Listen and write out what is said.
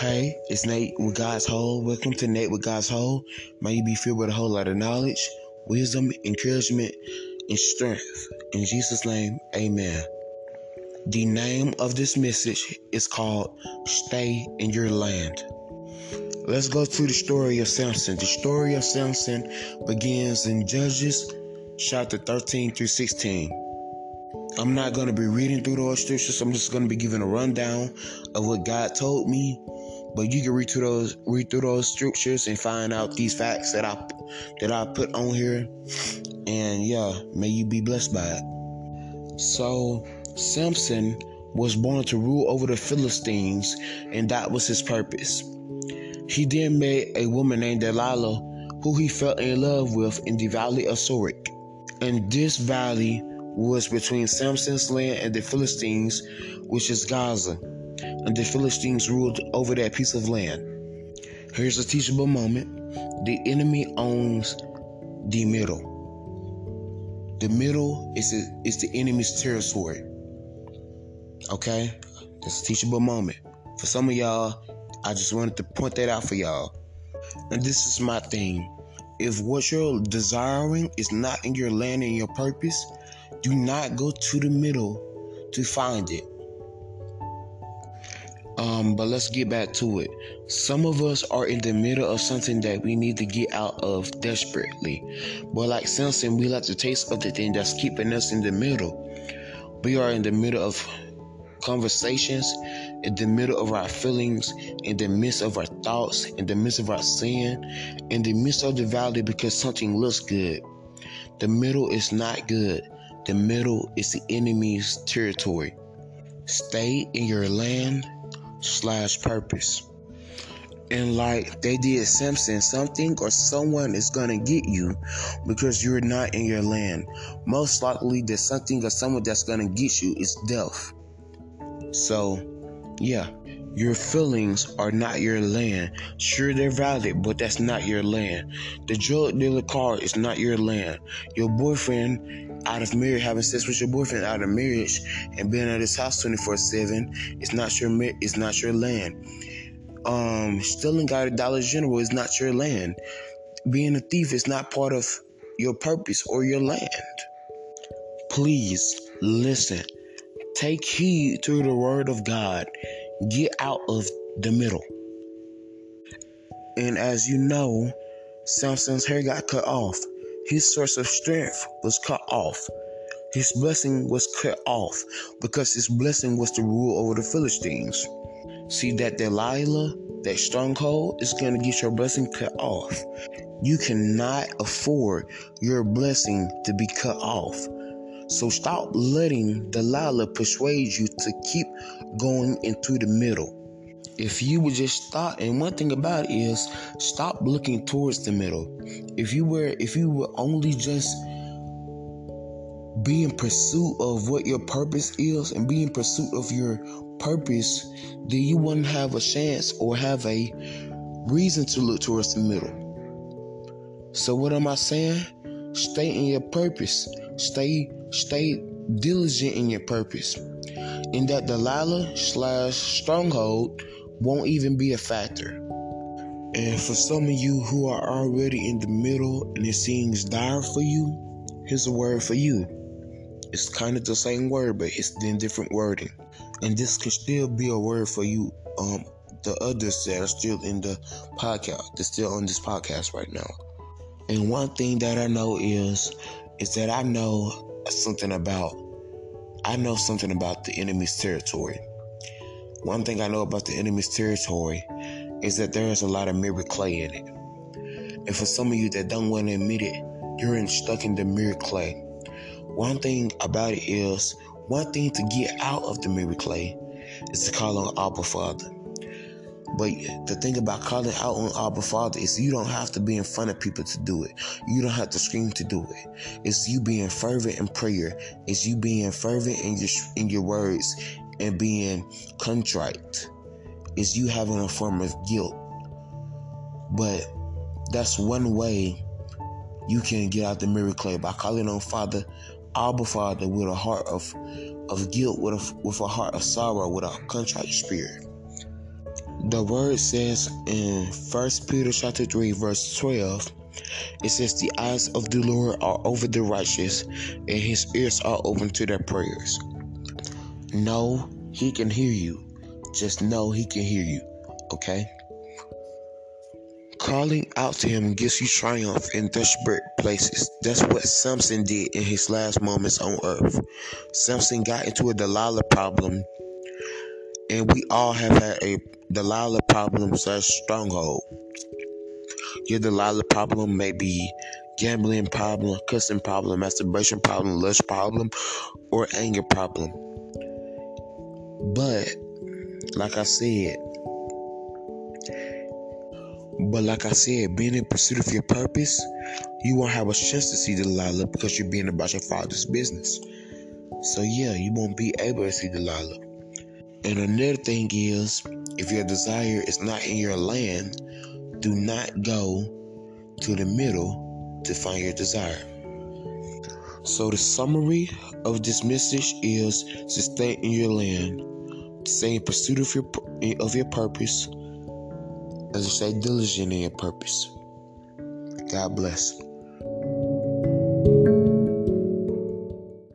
Hey, it's Nate with God's Whole. Welcome to Nate with God's Whole. May you be filled with a whole lot of knowledge, wisdom, encouragement, and strength. In Jesus' name, amen. The name of this message is called Stay in Your Land. Let's go to the story of Samson. The story of Samson begins in Judges chapter 13 through 16. I'm not going to be reading through those scriptures. I'm just going to be giving a rundown of what God told me. But you can read through those read through those scriptures and find out these facts that I that I put on here. And yeah, may you be blessed by it. So Samson was born to rule over the Philistines, and that was his purpose. He then met a woman named Delilah, who he fell in love with in the valley of Sorek. And this valley was between Samson's land and the Philistines, which is Gaza. And the Philistines ruled over that piece of land. Here's a teachable moment the enemy owns the middle. The middle is, is the enemy's territory. Okay? That's a teachable moment. For some of y'all, I just wanted to point that out for y'all. And this is my thing. If what you're desiring is not in your land and your purpose, do not go to the middle to find it. Um, but let's get back to it. Some of us are in the middle of something that we need to get out of desperately. But like Samson, we like to taste of the thing that's keeping us in the middle. We are in the middle of conversations, in the middle of our feelings, in the midst of our thoughts, in the midst of our sin, in the midst of the valley because something looks good. The middle is not good. The middle is the enemy's territory. Stay in your land slash purpose. And like they did Samson, something or someone is gonna get you because you're not in your land. Most likely, there's something or someone that's gonna get you is death. So, yeah, your feelings are not your land. Sure, they're valid, but that's not your land. The drug dealer car is not your land. Your boyfriend out of marriage, having sex with your boyfriend out of marriage, and being at his house twenty four seven, it's not your it's not your land. Um, stealing out of Dollar General is not your land. Being a thief is not part of your purpose or your land. Please listen. Take heed to the word of God. Get out of the middle. And as you know, Samson's hair got cut off. His source of strength was cut off. His blessing was cut off because his blessing was to rule over the Philistines. See that Delilah, that stronghold, is going to get your blessing cut off. You cannot afford your blessing to be cut off. So stop letting Delilah persuade you to keep going into the middle. If you would just stop, and one thing about it is stop looking towards the middle. If you were, if you were only just be in pursuit of what your purpose is and be in pursuit of your purpose, then you wouldn't have a chance or have a reason to look towards the middle. So what am I saying? Stay in your purpose. Stay stay diligent in your purpose. and that Delilah slash stronghold won't even be a factor. And for some of you who are already in the middle and it seems dire for you, here's a word for you. It's kind of the same word, but it's in different wording. And this could still be a word for you, um, the others that are still in the podcast, they're still on this podcast right now. And one thing that I know is, is that I know something about, I know something about the enemy's territory. One thing I know about the enemy's territory is that there is a lot of miry clay in it. And for some of you that don't want to admit it, you're stuck in the miry clay. One thing about it is, one thing to get out of the miry clay is to call on Abba Father. But the thing about calling out on Abba Father is you don't have to be in front of people to do it. You don't have to scream to do it. It's you being fervent in prayer. It's you being fervent in your in your words and being contrite. It's you having a form of guilt. But that's one way you can get out the miry clay by calling on Father, Abba Father, with a heart of of guilt, with a with a heart of sorrow, with a contrite spirit. The word says in First Peter chapter 3 verse 12 it says the eyes of the Lord are over the righteous and his ears are open to their prayers. No, he can hear you. Just know he can hear you. Okay? Calling out to him gives you triumph in desperate places. That's what Samson did in his last moments on earth. Samson got into a Delilah problem, and we all have had a Delilah problem slash stronghold. Your Delilah problem may be gambling problem, cussing problem, masturbation problem, lust problem, or anger problem. But, like I said, but like I said, being in pursuit of your purpose, you won't have a chance to see Delilah because you're being about your father's business. So yeah, you won't be able to see Delilah. And another thing is, if your desire is not in your land, do not go to the middle to find your desire. So the summary of this message is to stay in your land, stay in pursuit of your of your purpose, as I say, diligent in your purpose. God bless.